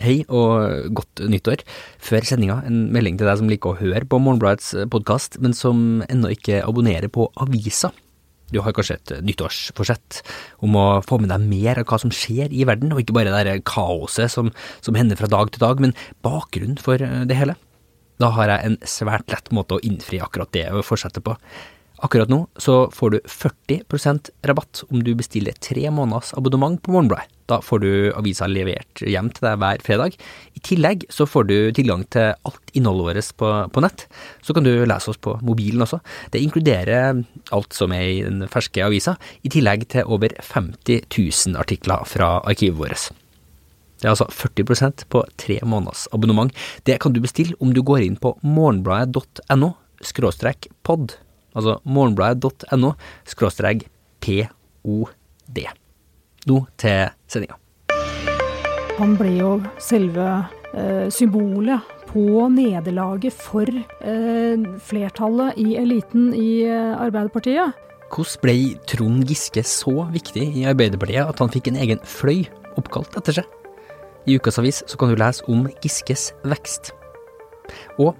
Hei og godt nyttår. Før sendinga en melding til deg som liker å høre på Morgenbladets podkast, men som ennå ikke abonnerer på avisa. Du har kanskje et nyttårsforsett om å få med deg mer av hva som skjer i verden, og ikke bare det kaoset som, som hender fra dag til dag, men bakgrunnen for det hele. Da har jeg en svært lett måte å innfri akkurat det forsettet på. Akkurat nå så får du 40% rabatt om du bestiller tre måneders abonnement på Morgenbladet. Da får du avisa levert hjem til deg hver fredag. I tillegg så får du tilgang til alt innholdet vårt på, på, nett. Så kan du lese oss på mobilen også. Det inkluderer alt som er i den ferske avisa, i tillegg til over 50 000 artikler fra arkivet vårt. Det er altså 40% på tre måneders abonnement. Det kan du bestille om du går inn på morgenbladet.no skråstrek pod altså morgenbladet.no skråstrek pod. Nå til sendinga. Han ble jo selve eh, symbolet på nederlaget for eh, flertallet i eliten i eh, Arbeiderpartiet. Hvordan ble Trond Giske så viktig i Arbeiderpartiet at han fikk en egen fløy oppkalt etter seg? I Ukas Avis så kan du lese om Giskes vekst. Og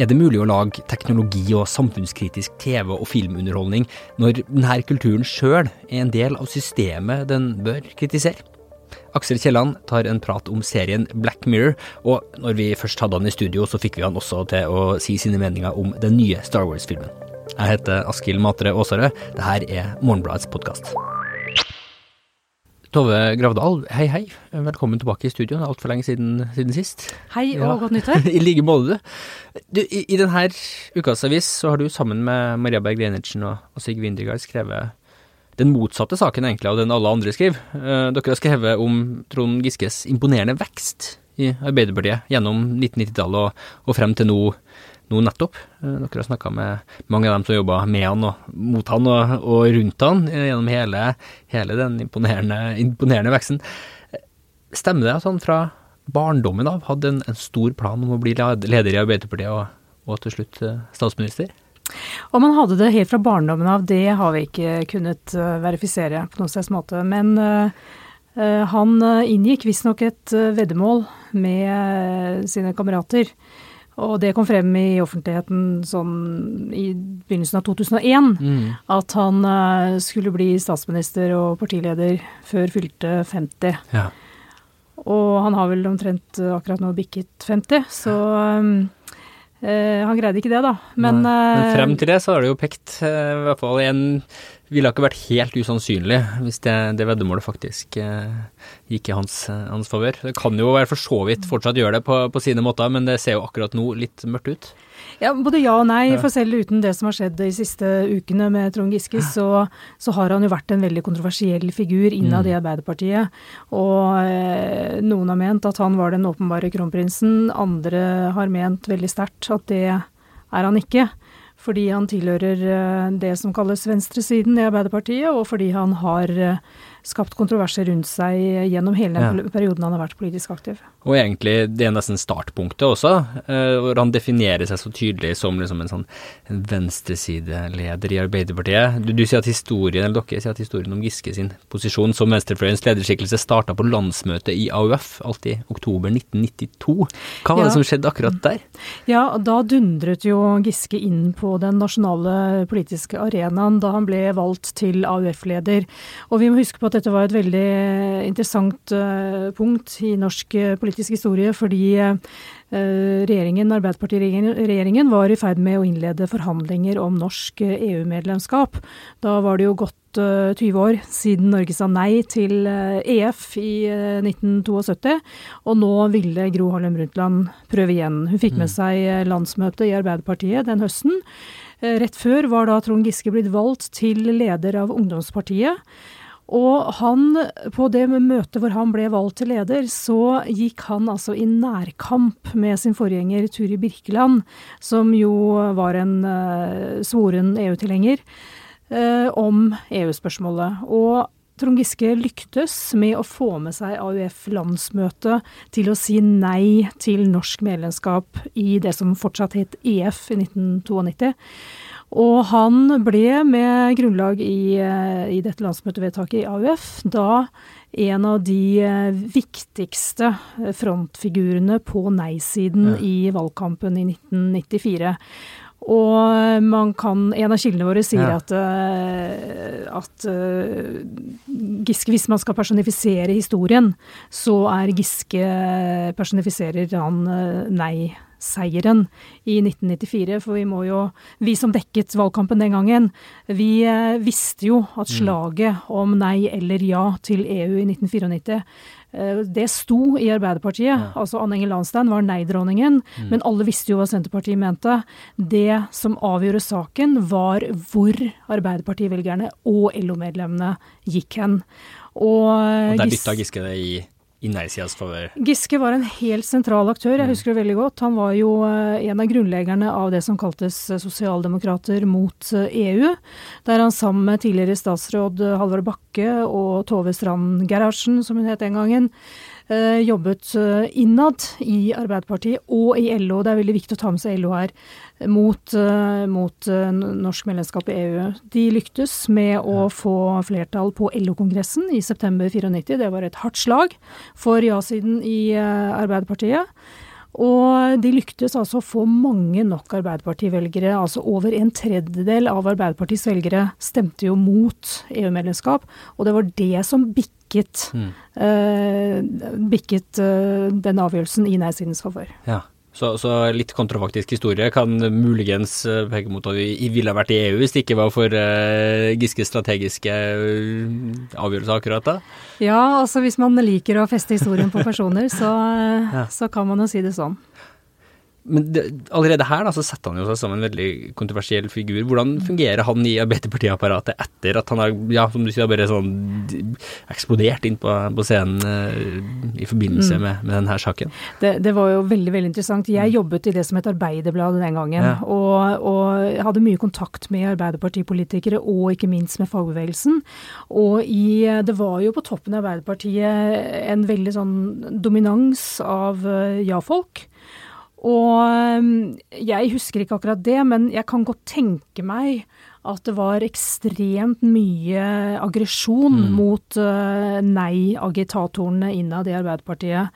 er det mulig å lage teknologi og samfunnskritisk TV- og filmunderholdning når denne kulturen sjøl er en del av systemet den bør kritisere? Aksel Kielland tar en prat om serien Black Mirror, og når vi først hadde han i studio, så fikk vi han også til å si sine meninger om den nye Star Wars-filmen. Jeg heter Askild Matre Aasarød. Dette er Morgenbladets podkast. Tove Gravdal, hei hei. Velkommen tilbake i studio. Det er altfor lenge siden, siden, sist. Hei og ja. godt nyttår. I like måte. Du, i, I denne ukas avis så har du sammen med Maria Berg Reinertsen og, og Sigve Indregard skrevet den motsatte saken egentlig av den alle andre skriver. Eh, dere har skrevet om Trond Giskes imponerende vekst i Arbeiderpartiet gjennom 1990-tallet og, og frem til nå nå nettopp. Eh, dere har snakka med mange av dem som jobba med han og mot han og, og rundt han eh, gjennom hele, hele den imponerende, imponerende, veksten. Eh, stemmer det at han fra barndommen av hadde en, en stor plan om å bli leder i Arbeiderpartiet og, og til slutt statsminister? Om han hadde det helt fra barndommen av, det har vi ikke kunnet verifisere på noen slags måte. Men han inngikk visstnok et veddemål med sine kamerater og det kom frem i offentligheten sånn i begynnelsen av 2001 mm. at han uh, skulle bli statsminister og partileder før fylte 50. Ja. Og han har vel omtrent uh, akkurat nå bikket 50, så um, uh, han greide ikke det, da. Men, Men, frem til det så har det jo pekt i hvert fall en ville ikke vært helt usannsynlig hvis det, det veddemålet faktisk eh, gikk i hans, hans favør. Det kan jo være for så vidt fortsatt gjøre det på, på, sine måter, men det ser jo akkurat nå litt mørkt ut. Ja, Både ja og nei. For selv uten det som har skjedd de siste ukene med Trond Giske, så, så har han jo vært en veldig kontroversiell figur innad i mm. Arbeiderpartiet. Og eh, noen har ment at han var den åpenbare kronprinsen, andre har ment veldig sterkt at det er han ikke fordi han tilhører eh, det som kalles venstresiden i Arbeiderpartiet, og fordi han har eh, skapt kontroverser rundt seg gjennom hele den ja. perioden han har vært politisk aktiv. Og egentlig, det er nesten startpunktet også, eh, hvor han definerer seg så tydelig som liksom en sånn venstresideleder i Arbeiderpartiet. Du, du, sier at historien, eller dere sier at historien om Giske sin posisjon som venstrefløyens lederskikkelse starta på landsmøtet i AUF, alt i oktober 1992. Hva var ja. det som skjedde akkurat der? Ja, da dundret jo Giske inn på den nasjonale politiske arenaen da han ble valgt til AUF-leder. Og vi må huske på at dette var et veldig interessant uh, punkt i norsk uh, politisk historie, fordi regjeringen, Arbeiderpartiregjeringen var i ferd med å innlede forhandlinger om norsk EU-medlemskap. Da var det jo gått 20 år siden Norge sa nei til EF e i 1972, og nå ville Gro Harlem Brundtland prøve igjen. Hun fikk med mm. seg landsmøtet i Arbeiderpartiet den høsten. Rett før var da Trond Giske blitt valgt til leder av ungdomspartiet. Og han, på det møtet hvor han ble valgt til leder, så gikk han altså i nærkamp med sin forgjenger Turi Birkeland, som jo var en uh, svoren EU-tilhenger, uh, om EU-spørsmålet. Og Trond Giske lyktes med å få med seg AUF-landsmøtet til å si nei til norsk medlemskap i det som fortsatt het EF i 1992. Og han ble med grunnlag i, i dette landsmøtevedtaket i AUF da en av de viktigste frontfigurene på nei-siden ja. i valgkampen i 1994. Og man kan, en av kildene våre sier ja. at, at Giske, hvis man skal personifisere historien, så er Giske personifiserer han uh, nei seieren i 1994. For vi må jo, vi som dekket valgkampen den gangen, vi eh, visste jo at mm. slaget om nei eller ja til EU i 1994 eh, det sto i Arbeiderpartiet. Ja. Altså Anne Enger Lahnstein var nei-dronningen, mm. men alle visste jo hva Senterpartiet mente. Det som avgjorde saken, var hvor Arbeiderpartivelgerne og LO-medlemmene gikk hen. Og, og der bytta Giske det i i nei-sidas favør? Giske var en helt sentral aktør, jeg mm. husker det veldig godt. Han var jo eh, en av grunnleggerne av det som kaltes eh, sosialdemokrater mot EU, eh, e der han sammen med tidligere statsråd Halvard Bakke og Tove Strand Gerhardsen, som hun het den gangen, jobbet innad i Arbeiderpartiet og i LO. Det er veldig viktig å ta med seg LO her mot, uh, mot norsk medlemskap i EU. De lyktes med å få flertall på LO-kongressen i september 94. Det var et hardt slag for ja-siden i Arbeiderpartiet. Og de lyktes altså å få mange nok Arbeiderparti-velgere. Altså over en tredjedel av Arbeiderpartiets velgere stemte jo mot EU-medlemskap. Og det var det som bikket, mm. bikket den avgjørelsen i nei-sidens favør. Ja. Så, så, litt kontrafaktisk historie kan muligens eh, peke mot at vi ville vært i EU hvis det ikke var for uh, Giskes strategiske uh, avgjørelser akkurat da? Ja, altså hvis man liker å feste historien på personer, så, uh, ja. så kan man jo si det sånn. Men det, allerede her da, så setter han jo seg som en veldig kontroversiell figur. Hvordan fungerer han i Arbeiderpartiapparatet etter at han har ja, som du sier, bare sånn eksplodert inn på, på scenen uh, i forbindelse mm. med, med, denne saken? Det, det, var jo veldig veldig interessant. Jeg mm. jobbet i det som het Arbeiderbladet den gangen. Ja. Og, og hadde mye kontakt med arbeiderpartipolitikere og ikke minst med fagbevegelsen. Og i, det var jo på toppen av Arbeiderpartiet en veldig sånn dominans av uh, ja-folk. Og um, jeg husker ikke akkurat det, men jeg kan godt tenke meg at det var ekstremt mye aggresjon mm. mot uh, nei-agitatorene innad i Arbeiderpartiet.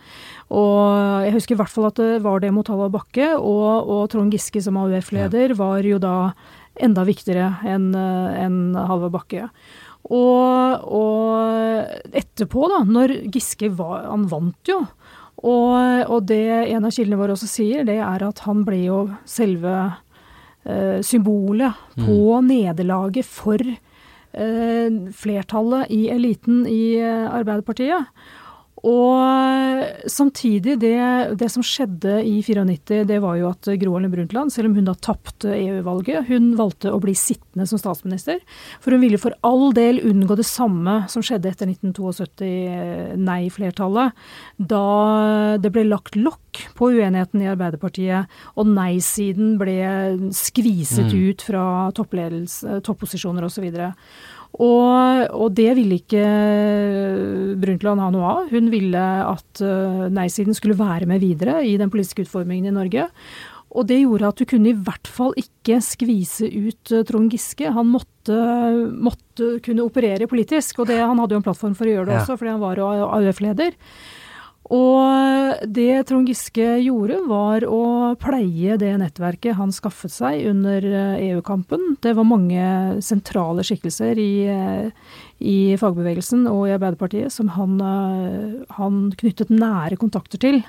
Og jeg husker i hvert fall at det var det mot Halla Bakke, og, og, Trond Giske som AUF-leder ja. var jo da enda viktigere enn uh, en Halvard Bakke. Og, og, etterpå, da, når Giske var Han vant jo. Og, og, det en av kildene våre også sier, det er at han ble jo selve eh, symbolet på mm. nederlaget for eh, flertallet i eliten i eh, Arbeiderpartiet. Og samtidig, det, det, som skjedde i 94, det var jo at Gro Harlem Brundtland, selv om hun da tapte EU-valget, hun valgte å bli sittende som statsminister. For hun ville for all del unngå det samme som skjedde etter 1972, nei-flertallet. Da det ble lagt lokk på uenigheten i Arbeiderpartiet, og nei-siden ble skviset mm. ut fra topposisjoner osv. Og, og, det ville ikke Brundtland ha noe av. Hun ville at uh, nei-siden skulle være med videre i den politiske utformingen i Norge. Og det gjorde at du kunne i hvert fall ikke skvise ut uh, Trond Giske. Han måtte, måtte, kunne operere politisk, og det, han hadde jo en plattform for å gjøre det også, fordi han var AUF-leder. Og det Trond Giske gjorde, var å pleie det nettverket han skaffet seg under EU-kampen. Eh, e det var mange sentrale skikkelser i, eh, i fagbevegelsen og i Arbeiderpartiet som han, eh, han knyttet nære kontakter til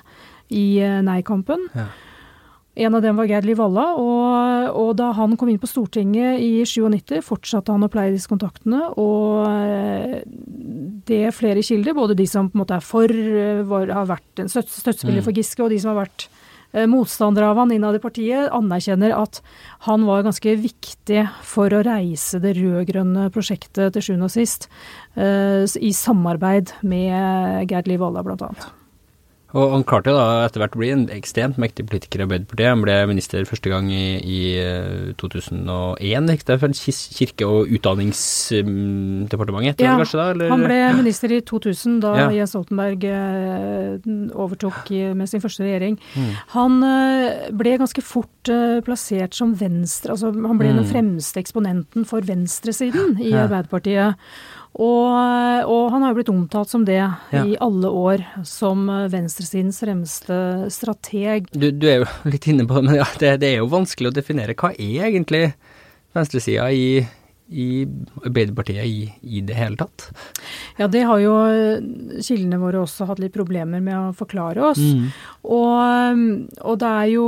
i nei-kampen. Ja. En av dem var Geir Liv Valla, og, og, da han kom inn på Stortinget i 97, fortsatte han å pleie disse kontaktene. Og eh, det er flere kilder, både de som på en måte er for, eh, var, har vært en støttespiller mm. for Giske, og de som har vært eh, motstandere av han innad i partiet, anerkjenner at han var ganske viktig for å reise det rød-grønne prosjektet til sjuende og sist, i samarbeid med Gerd Liv Valla annet. Og han klarte da etter hvert å bli en ekstremt mektig politiker i Arbeiderpartiet. Han ble minister første gang i, i 2001, ikke det Kirke- og utdanningsdepartementet, ja, kanskje da? Eller? Han ble minister i 2000, da Ja. Jens Stoltenberg eh, overtok med sin første regjering. Mm. Han eh, ble ganske fort eh, plassert som venstre, altså han ble den Mm. fremste eksponenten for venstresiden i Ja. Arbeiderpartiet. Og, og han har jo blitt omtalt som det Ja. i alle år, som venstresidens fremste strateg. Du, du er jo litt inne på det, men ja, det, det er jo vanskelig å definere. Hva er egentlig venstresida i, i Arbeiderpartiet i, i det hele tatt? Ja, det har jo eh, kildene våre også hatt litt problemer med å forklare oss. Mm. Og, og det er jo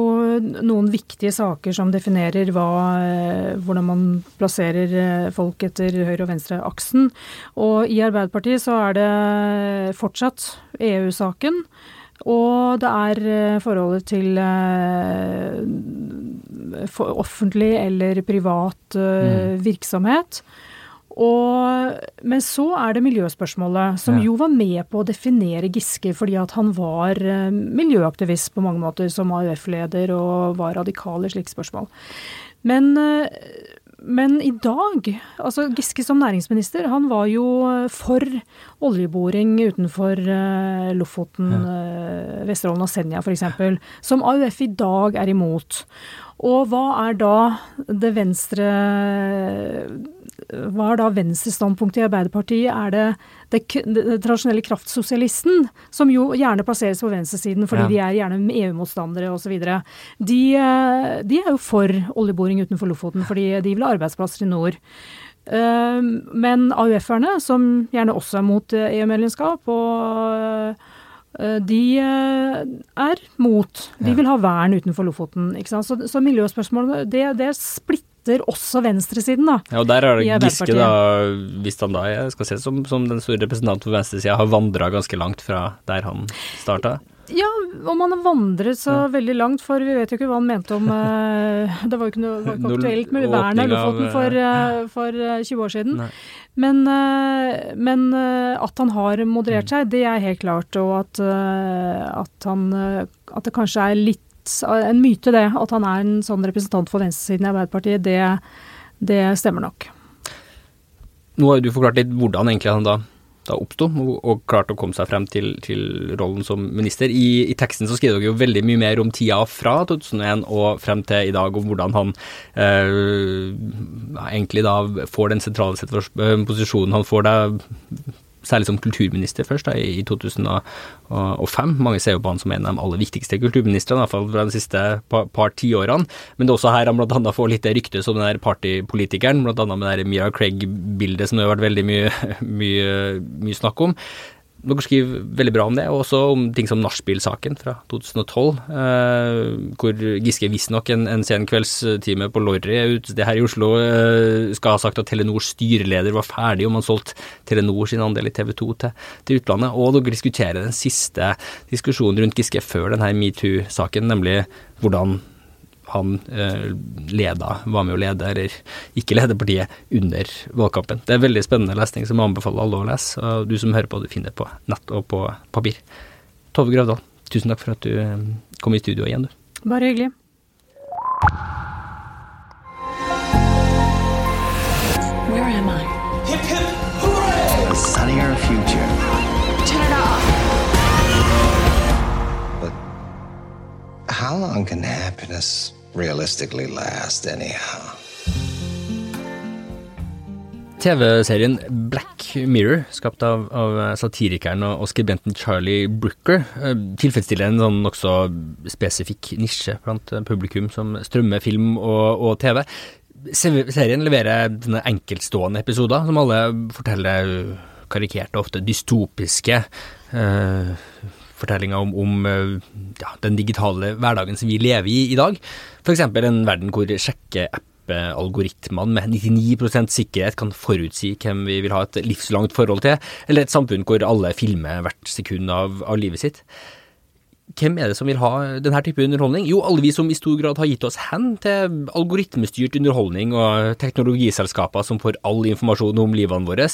noen viktige saker som definerer hva, eh, hvordan man plasserer eh, folk etter høyre- og venstre-aksen. Og i Arbeiderpartiet så er det fortsatt EU-saken. Og det er eh, forholdet til eh, offentlig eller privat eh, virksomhet. Og, men så er det miljøspørsmålet, som Ja. jo var med på å definere Giske fordi at han var eh, miljøaktivist på mange måter, som AUF-leder og var radikal i slike spørsmål. Men, eh, men i dag, altså Giske som næringsminister, han var jo for oljeboring utenfor eh, Lofoten, ja. Vesterålen og Senja f.eks., som AUF i dag er imot. Og hva er da det venstre hva er da venstrestandpunktet i Arbeiderpartiet? Er det det, det tradisjonelle kraftsosialisten, som jo gjerne plasseres på venstresiden fordi Ja. de er gjerne EU-motstandere osv. De, eh, de er jo for oljeboring utenfor Lofoten fordi de vil ha arbeidsplasser i nord. Eh, Men AUF-erne, som gjerne også er mot eh, EU-medlemskap, og de er mot. De vil ha vern utenfor Lofoten. Så, så miljøspørsmålene, det, det splitter også venstresiden, da. Ja, og der har Giske, da, hvis han da jeg skal ses som, som den store representanten for venstresida, har vandra ganske langt fra der han starta. Ja, om han har vandret så veldig langt, for vi vet jo ikke hva han mente om eh, Det var jo ikke, noe, var ikke aktuelt med vern av Lofoten for, eh, for eh, 20 år siden. Nei. Men, men at han har moderert seg, det er helt klart. Og at, at han At det kanskje er litt en myte, det. At han er en sånn representant for venstresiden i Arbeiderpartiet, det, det stemmer nok. Nå har du forklart litt hvordan egentlig han da, da oppsto, og, og klarte å komme seg frem til, til rollen som minister. I, I teksten så skriver dere jo veldig mye mer om tida fra 2001 og frem til i dag, om hvordan han eh, egentlig da får den sentrale eh, posisjonen han får da Særlig som kulturminister først, da, i 2005. Mange ser jo på han som en av de aller viktigste kulturministrene, i hvert fall fra de siste par, par tiårene. Men det er også her han annet får litt det ryktet som den der partypolitikeren, annet med det Mira Craig-bildet som det har vært veldig mye, mye, mye snakk om. Dere skriver veldig bra om det, og også om ting som nachspiel-saken fra 2012, eh, hvor Giske visstnok en, en sen kveldstime på Lorry det her i Oslo eh, skal ha sagt at Telenors styreleder var ferdig om han solgte Telenor sin andel i TV 2 til, til utlandet. Og dere diskuterer den siste diskusjonen rundt Giske før denne metoo-saken, nemlig hvordan han eh, leda, var med å lede, eller ikke lede partiet, under valgkampen. Det er veldig spennende lesning som jeg anbefaler alle å lese. Og du som hører på, du finner det på nett og på papir. Tove Gravdal, tusen takk for at du eh, kom i studio igjen, du. Bare hyggelig. Where am I? Hip hip hooray! a sunnier future. Turn it off. But how long can happiness realistically last, anyhow? TV-serien Black Mirror, skapt av, av satirikeren og, skribenten Charlie Brooker, eh, tilfredsstiller en sånn nokså spesifikk nisje blant eh, publikum som strømmer film og, og TV. Serien leverer denne enkeltstående episoder som alle forteller karikerte, ofte dystopiske eh, fortellinger om, om eh, ja, den digitale hverdagen som vi lever i i dag. F.eks. en verden hvor sjekkeapp algoritmene med 99% sikkerhet kan forutsi hvem vi vil ha et livslangt forhold til, eller et samfunn hvor alle filmer hvert sekund av, av livet sitt. Hvem er det som vil ha denne type underholdning? Jo, alle vi som i stor grad har gitt oss hen til algoritmestyrt underholdning og teknologiselskaper som får all informasjon om livene våre.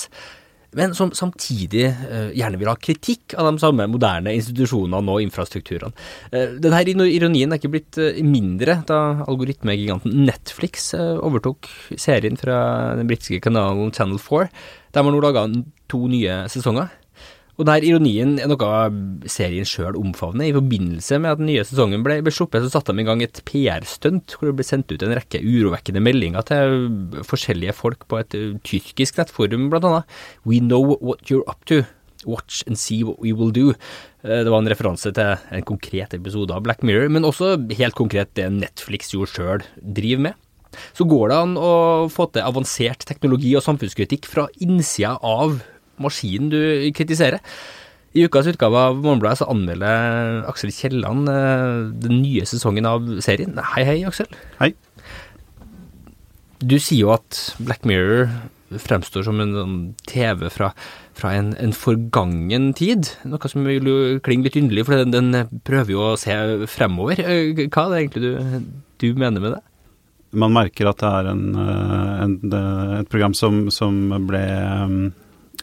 Men som samtidig eh, gjerne vil ha kritikk av de samme moderne institusjonene og infrastrukturene. Uh, denne ironien er ikke blitt uh, mindre da algoritmegiganten Netflix overtok serien fra den britiske kanalen Channel 4. De har nå laga to nye sesonger. Og denne ironien er noe serien sjøl omfavner. I forbindelse med at den nye sesongen ble, ble sluppet, så satte de i gang et PR-stunt hvor det ble sendt ut en rekke urovekkende meldinger til forskjellige folk på et tyrkisk nettforum, blant annet. We know what you're up to. Watch and see what we will do. Eh, det var en referanse til en konkret episode av Black Mirror, men også helt konkret det Netflix jo sjøl driver med. Så går det an å få til avansert teknologi og samfunnskritikk fra innsida av maskinen du kritiserer. I ukas utgave av Morgenbladet så anmelder Aksel Kielland eh, den nye sesongen av serien. Hei, hei, Aksel. Hei. Du sier jo at Black Mirror fremstår som en sånn TV fra, fra en, en, forgangen tid. Noe som vil jo klinge litt underlig, for den, den, prøver jo å se fremover. Eh, hva er det egentlig du, du mener med det? Man merker at det er en, eh, en, et program som, som ble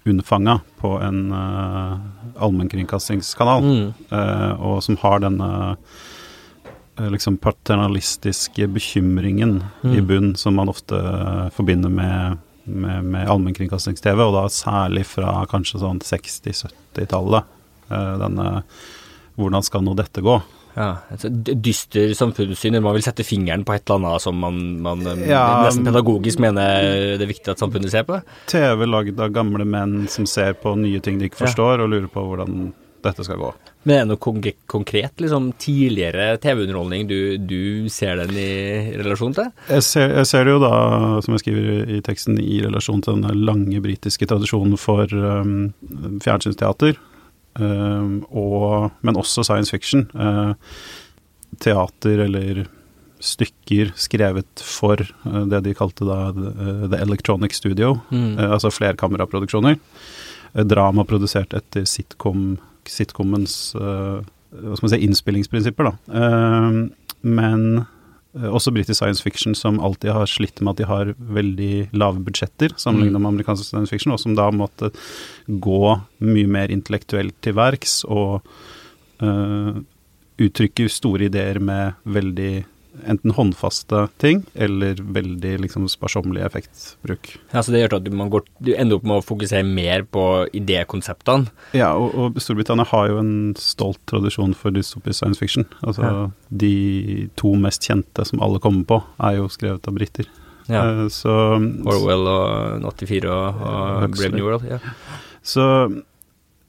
unnfanga på en uh, allmennkringkastingskanal, mm. uh, og som har denne uh, liksom paternalistiske bekymringen mm. i bunn som man ofte forbinder med, med, med allmennkringkastings-TV, og da særlig fra kanskje sånn 60-70-tallet. denne Hvordan skal nå dette gå? Ja, et dyster samfunnssyn. Man vil sette fingeren på et eller annet som man, man ja, nesten pedagogisk mener det er viktig at samfunnet ser på? TV lagd av gamle menn som ser på nye ting de ikke forstår, ja. og lurer på hvordan dette skal gå. Men er det noe konkret, liksom tidligere TV-underholdning du, du, ser den i relasjon til? Jeg ser, jeg ser, det jo da, som jeg skriver i teksten, i relasjon til den lange britiske tradisjonen for um, fjernsynsteater. Ehm, og, men også science fiction. Uh, teater eller stykker skrevet for uh, det de kalte da uh, The Electronic Studio, mm. altså flerkameraproduksjoner. drama produsert etter sitcom, sitcomens hva skal man si, innspillingsprinsipper, da. Ehm, men Eh, også britisk science fiction som alltid har slitt med at de har veldig lave budsjetter sammenlignet mm. med amerikansk science fiction, og som da måtte gå mye mer intellektuelt til verks og uh, uttrykke store ideer med veldig enten håndfaste ting eller veldig liksom sparsommelig effektbruk. Ja, Så det gjør at du, går, du, ender opp med å fokusere mer på idékonseptene? Ja, og, og, Storbritannia har jo en stolt tradisjon for dystopisk science fiction. Altså ja. de to mest kjente som alle kommer på, er jo skrevet av briter. Ja. Uh, så Orwell og 84 og, og Brave New World. Ja. Så,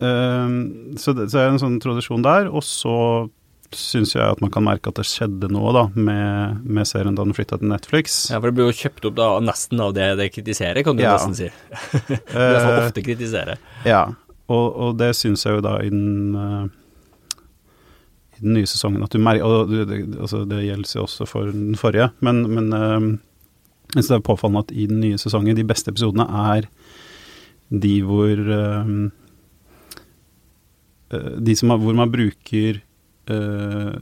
uh, så, det, så er det en sånn tradisjon der, og så syns jeg at man kan merke at det skjedde noe da, med, med serien da den flytta til Netflix. Ja, for det blir jo kjøpt opp da nesten av det det kritiserer, kan du ja. nesten si. det er så ofte kritisere. Ja, og, og det syns jeg jo da i den, uh, i den nye sesongen at du merker Og det, altså, det gjelder jo også for den forrige, men, men synes det er påfallende at i den nye sesongen, de beste episodene er de hvor uh, De som har, hvor man bruker Uh,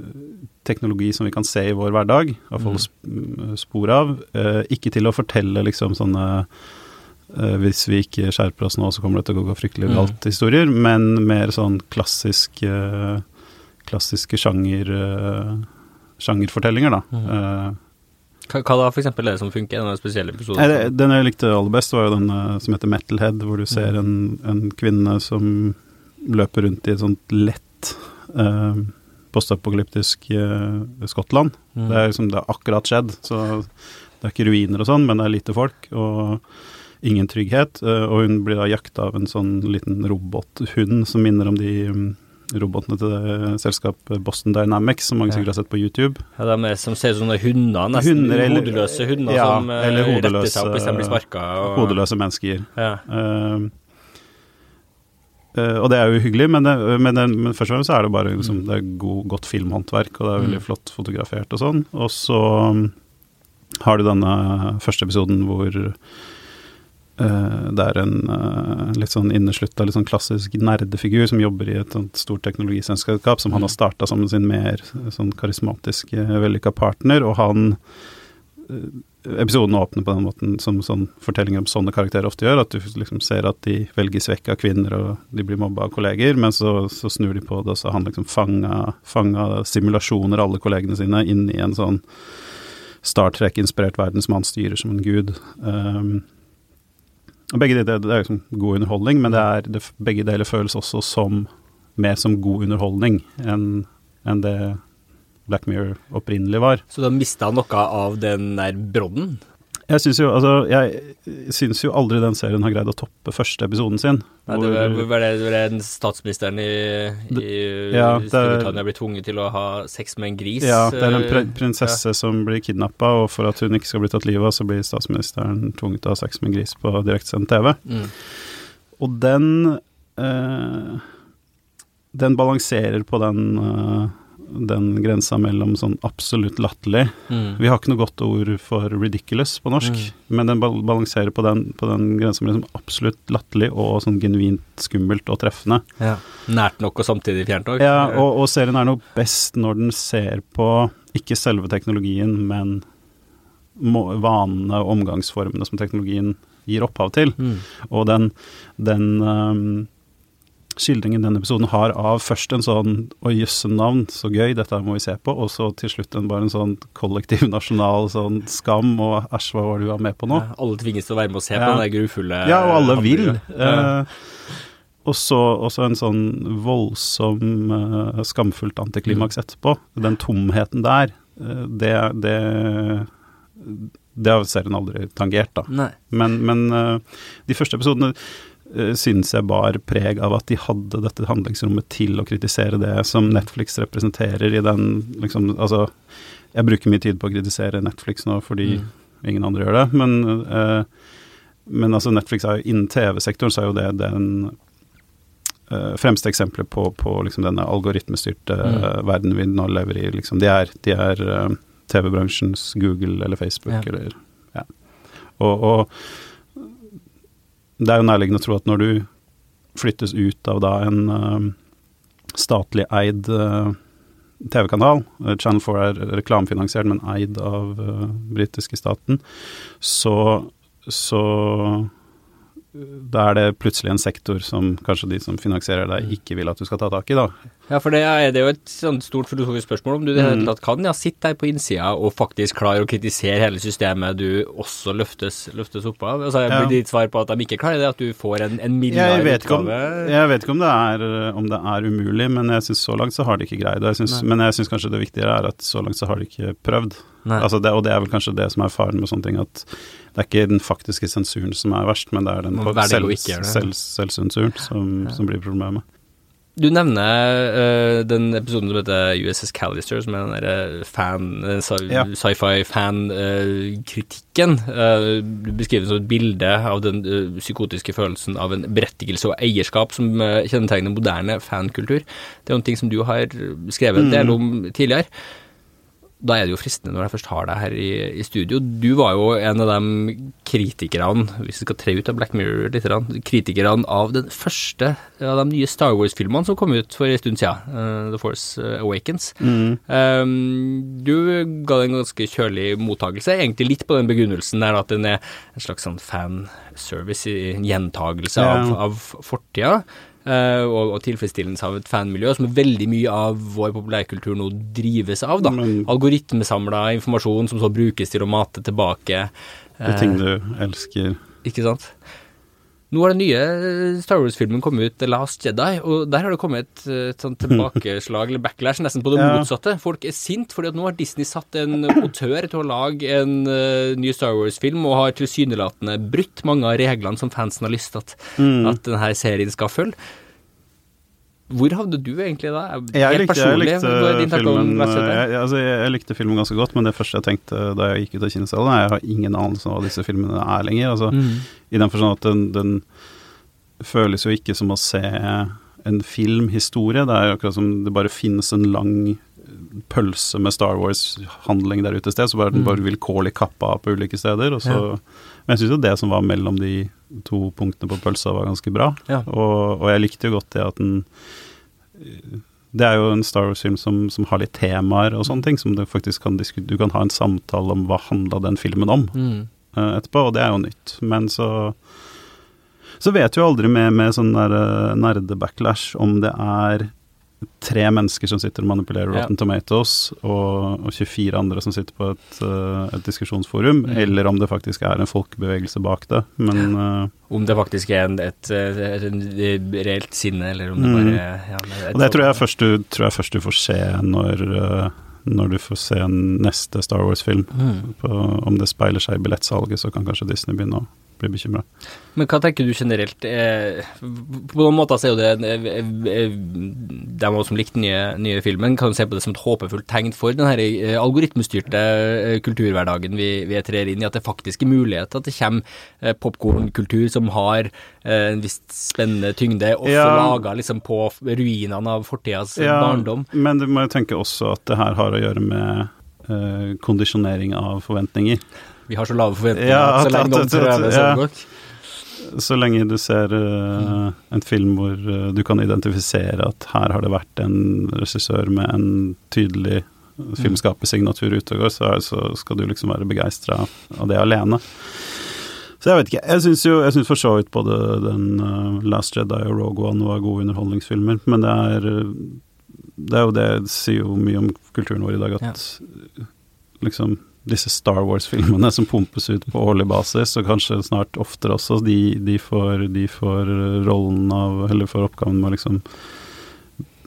teknologi som vi kan se i vår hverdag, iallfall mm. spor av. Uh, ikke til å fortelle liksom sånne uh, Hvis vi ikke skjerper oss nå, så kommer det til å gå fryktelig mm. galt mm. historier, men mer sånn klassisk klassiske sjanger sjangerfortellinger, da. Mm. Hva, da, for eksempel, er det som funker? Den spesielle episoden? Den jeg likte aller best, var jo den som heter Metalhead, hvor du ser mm. en, en kvinne som løper rundt i et sånt lett uh, postapokalyptisk uh, Skottland. Mm. Det, er liksom, det har akkurat skjedd, så det er ikke ruiner og sånn, men det er lite folk og ingen trygghet. Uh, og hun blir da jakta av en sånn liten robothund som minner om de um, robotene til det selskapet Boston Dynamics, som mange sikkert har sett på YouTube. Ja, De er som ser ut som hunder, nesten hunder, eller, hodeløse hunder ja, som eller hodeløse, retter seg opp hvis de blir sparka. Og... Hodeløse mennesker. Ja. Uh, og det er jo hyggelig, men, det, men, det, men, først og fremst er det bare liksom, det er god, godt filmhåndverk, og det er veldig mm. flott fotografert og sånn. Og så um, har du denne første episoden hvor uh, det er en uh, litt sånn inneslutta, litt sånn klassisk nerdefigur som jobber i et sånt stort teknologiselskap, som han har mm. starta sammen med sin mer sånn karismatiske, vellykka partner, og han episoden åpner på den måten som sånn fortellinger om sånne karakterer ofte gjør, at du liksom ser at de velger av kvinner og de blir mobba av kolleger, men så, så, snur de på det, og så har han liksom fanga, simulasjoner, alle kollegene sine, inn i en sånn Star Trek-inspirert verden som han styrer som en gud. Um, og begge deler det er liksom god underholdning, men det er, det, begge deler føles også som mer som god underholdning enn enn det Black Mirror opprinnelig var. Så du har mista noe av den der brodden? Jeg syns jo, altså, jeg syns jo aldri den serien har greid å toppe første episoden sin. Nei, det var, var, det, var det statsministeren i, i ja, Storbritannia blir tvunget til å ha sex med en gris? Ja, det er en pr prinsesse ja. som blir kidnappa, og for at hun ikke skal bli tatt livet av, så blir statsministeren tvunget til å ha sex med en gris på direktesendt TV. Mm. Og den øh, Den balanserer på den øh, den grensa mellom sånn absolutt latterlig mm. Vi har ikke noe godt ord for ridiculous på norsk, mm. men den balanserer på den, på den grensa mellom absolutt latterlig og sånn genuint skummelt og treffende. Ja. Nært nok og samtidig fjernt òg. Ja, og, og, serien er noe best når den ser på ikke selve teknologien, men vanene og omgangsformene som teknologien gir opphav til. Mm. Og den, den um, skildringen denne episoden har av først en sånn å jøsse navn, så gøy, dette må vi se på', og så til slutt en, bare en sånn kollektiv nasjonal sånn skam og 'æsj, hva var det du var med på nå'? Ja, alle tvinges til å være med og se ja. på den grufulle Ja, og alle vil. Eh, og så også en sånn voldsom, eh, skamfullt antiklimaks mm. etterpå. Den tomheten der, eh, det, det det har serien aldri tangert, da. Men, men uh, de første episodene syns jeg bar preg av at de hadde dette handlingsrommet til å kritisere det som Netflix representerer i den liksom Altså, jeg bruker mye tid på å kritisere Netflix nå fordi mm. ingen andre gjør det, men, uh, men altså Netflix er jo innen TV-sektoren så er jo det den uh, fremste eksempelet på, på liksom denne algoritmestyrte mm. verden vi nå lever i. Liksom. De er, de er TV-bransjens Google eller Facebook ja. eller Ja. Og, og det er jo nærliggende å tro at når du flyttes ut av da en uh, statlig eid uh, TV-kanal, uh, Channel 4 er reklamefinansiert, men eid av uh, britiske staten, så, så da er det plutselig en sektor som kanskje de som finansierer deg, ikke vil at du skal ta tak i, da. Ja, for det er, det er jo et sånt stort filosofisk spørsmål om du i det hele mm. tatt kan ja, sitte her på innsida og faktisk klare å kritisere hele systemet du også løftes, løftes opp av. Altså, ja. Blir ditt svar på at de ikke klarer det, at du får en, en mildere utgave? Jeg vet ikke om det er, om det er umulig, men jeg syns så langt så har de ikke greid det. men jeg syns kanskje det viktigere er at så langt så har de ikke prøvd. Altså det, og det er vel kanskje det som er faren med sånne ting, at det er ikke den faktiske sensuren som er verst, men det er den selv, selv, selvsensuren som, ja. som, blir problemet. Du nevner uh, den episoden som heter USS Callister, som er den derre fan, sci-fi-fan-kritikken. Uh, uh, du beskriver som et bilde av den psykotiske følelsen av en berettigelse og eierskap som kjennetegner moderne fankultur. Det er noen ting som du har skrevet en del mm. om tidligere da er det jo fristende når jeg først har deg her i, i, studio. Du var jo en av de kritikerne, hvis vi skal tre ut av Black Mirror litt, kritikerne av den første av de nye Star Wars-filmene som kom ut for en stund siden, uh, The Force Awakens. Mm. Um, du ga det en ganske kjølig mottakelse, egentlig litt på den begrunnelsen der at den er en slags sånn fanservice, en gjentagelse yeah. av, av fortida. Uh, og, og, tilfredsstillelse av et fanmiljø, som veldig mye av vår populærkultur nå drives av. da. Mm. Algoritmesamla informasjon som så brukes til å mate tilbake. Det ting du elsker. Ikke sant. Nå har den nye Star Wars-filmen kommet ut, The Last Jedi, og der har det kommet et, et sånt tilbakeslag, eller backlash, nesten på det ja. motsatte. Folk er sint fordi at nå har Disney satt en autør til å lage en uh, ny Star Wars-film, og har tilsynelatende brutt mange av reglene som fansen har lyst til at, mm. at denne serien skal følge. Hvor havnet du egentlig da? Jeg likte, jeg likte filmen jeg, altså, jeg, likte filmen ganske godt, men det første jeg tenkte da jeg gikk ut av kinosalen, er jeg har ingen anelse om hva disse filmene er lenger. Altså, mm. I den forstand at den, den, føles jo ikke som å se en filmhistorie. Det er jo akkurat som det bare finnes en lang pølse med Star Wars-handling der ute et sted, så bare den vil bare vilkårlig kappa på ulike steder. Og så, ja. Men jeg syns jo det som var mellom de to punktene på pølsa, var ganske bra. Ja. Og, og, jeg likte jo godt det at den det er jo en Star Wars-film som, som, har litt temaer og sånne ting, som du faktisk kan diskutere Du kan ha en samtale om hva handla den filmen om Mm. uh, etterpå, og det er jo nytt. Men så så vet du jo aldri med, med sånn uh, nerde-backlash om det er tre mennesker som sitter og manipulerer Ja. Rotten Tomatoes, og, og 24 andre som sitter på et, uh, et diskusjonsforum, Mm. eller om det faktisk er en folkebevegelse bak det. Men uh, Om det faktisk er en, et, et, et reelt sinne, eller om det Mm. bare ja, men et Og det tror jeg, først du, tror jeg først du får se når, uh, når du får se neste Star Wars-film. Mm. Om det speiler seg i billettsalget, så kan kanskje Disney begynne å bli bekymra. Men hva tenker du generelt? Eh, på noen måter så er jo det eh, De av oss som likte den nye, nye filmen, kan jo se på det som et håpefullt tegn for den her eh, algoritmestyrte eh, kulturhverdagen vi, vi trer inn i, at det faktisk er mulighet at det kommer popkornkultur som har en viss spennende tyngde, også Ja. laga liksom på ruinene av fortidas barndom. men du må jo tenke også at det her har å gjøre med uh, kondisjonering av forventninger. Vi har så lave forventninger Ja, at så lenge noen prøver, så ja. det. Så lenge du ser uh, en film hvor uh, du kan identifisere at her har det vært en regissør med en tydelig filmskapersignatur ute og går, så, så skal du liksom være begeistra av det alene. Så jeg vet ikke. Jeg syns jo jeg synes for så vidt både den uh, Last Jedi og Rogue One var gode underholdningsfilmer, men det er det er jo det sier jo mye om kulturen vår i dag, at liksom disse Star Wars-filmene som pumpes ut på årlig basis, og kanskje snart oftere også, de, de, får, de får rollen av Eller får oppgaven med å liksom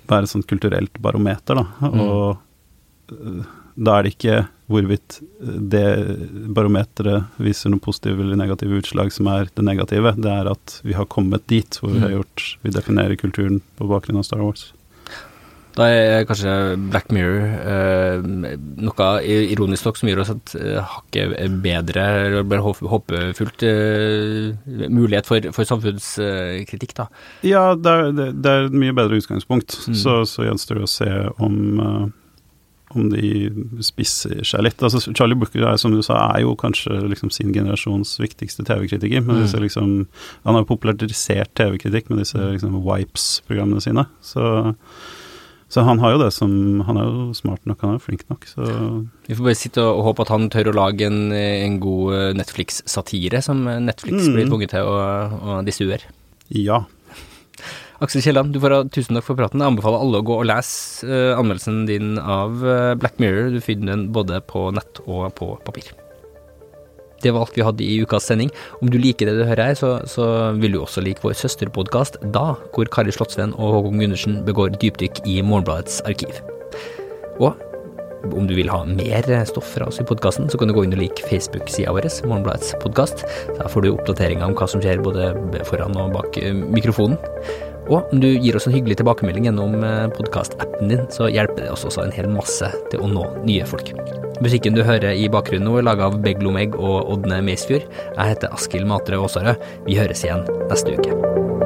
være et sånt kulturelt barometer, da. Og øh, da er det ikke hvorvidt det barometeret viser noen positive eller negative utslag som er det negative, det er at vi har kommet dit hvor vi har gjort Vi definerer kulturen på bakgrunn av Star Wars. Da er kanskje Black Mirror eh, noe ironisk nok som gjør oss et eh, hakket bedre, eller håpefullt eh, mulighet for, for samfunnskritikk, da. Ja, det er, det, er et mye bedre utgangspunkt. Mm. Så, så gjenstår det å se om, eh, om de spisser seg litt. Altså, Charlie Booker er, som du sa, er jo kanskje liksom sin generasjons viktigste TV-kritiker. Men Mm. liksom, han har popularisert TV-kritikk med disse liksom, Wipes-programmene sine. Så, så han har jo det som Han er jo smart nok, han er jo flink nok, så Vi får bare sitte og håpe at han tør å lage en, en god eh, Netflix-satire, som Netflix Mm. blir tvunget til å, å dissuere. ja. Aksel Kielland, du får ha tusen takk for praten. Jeg anbefaler alle å gå og lese eh, anmeldelsen din av eh, Black Mirror. Du finner den både på nett og på papir. Det var alt vi hadde i ukas sending. Om du liker det du hører her, så, så vil du også like vår søsterpodkast Da, hvor Kari Slottsveen og Håkon Gundersen begår dypdykk i Morgenbladets arkiv. Og om du vil ha mer stoff fra oss i podkasten, så kan du gå inn og like Facebook-sida vår, Morgenbladets podkast. Der får du oppdateringer om hva som skjer både foran og bak eh, mikrofonen. Og om du gir oss en hyggelig tilbakemelding gjennom podkast-appen din, så hjelper det oss også en hel masse til å nå nye folk. Musikken du hører i bakgrunnen nå er laga av Beglomegg og Ådne Meisfjord. Jeg heter Askild Matre Aasarød. Vi høres igjen neste uke.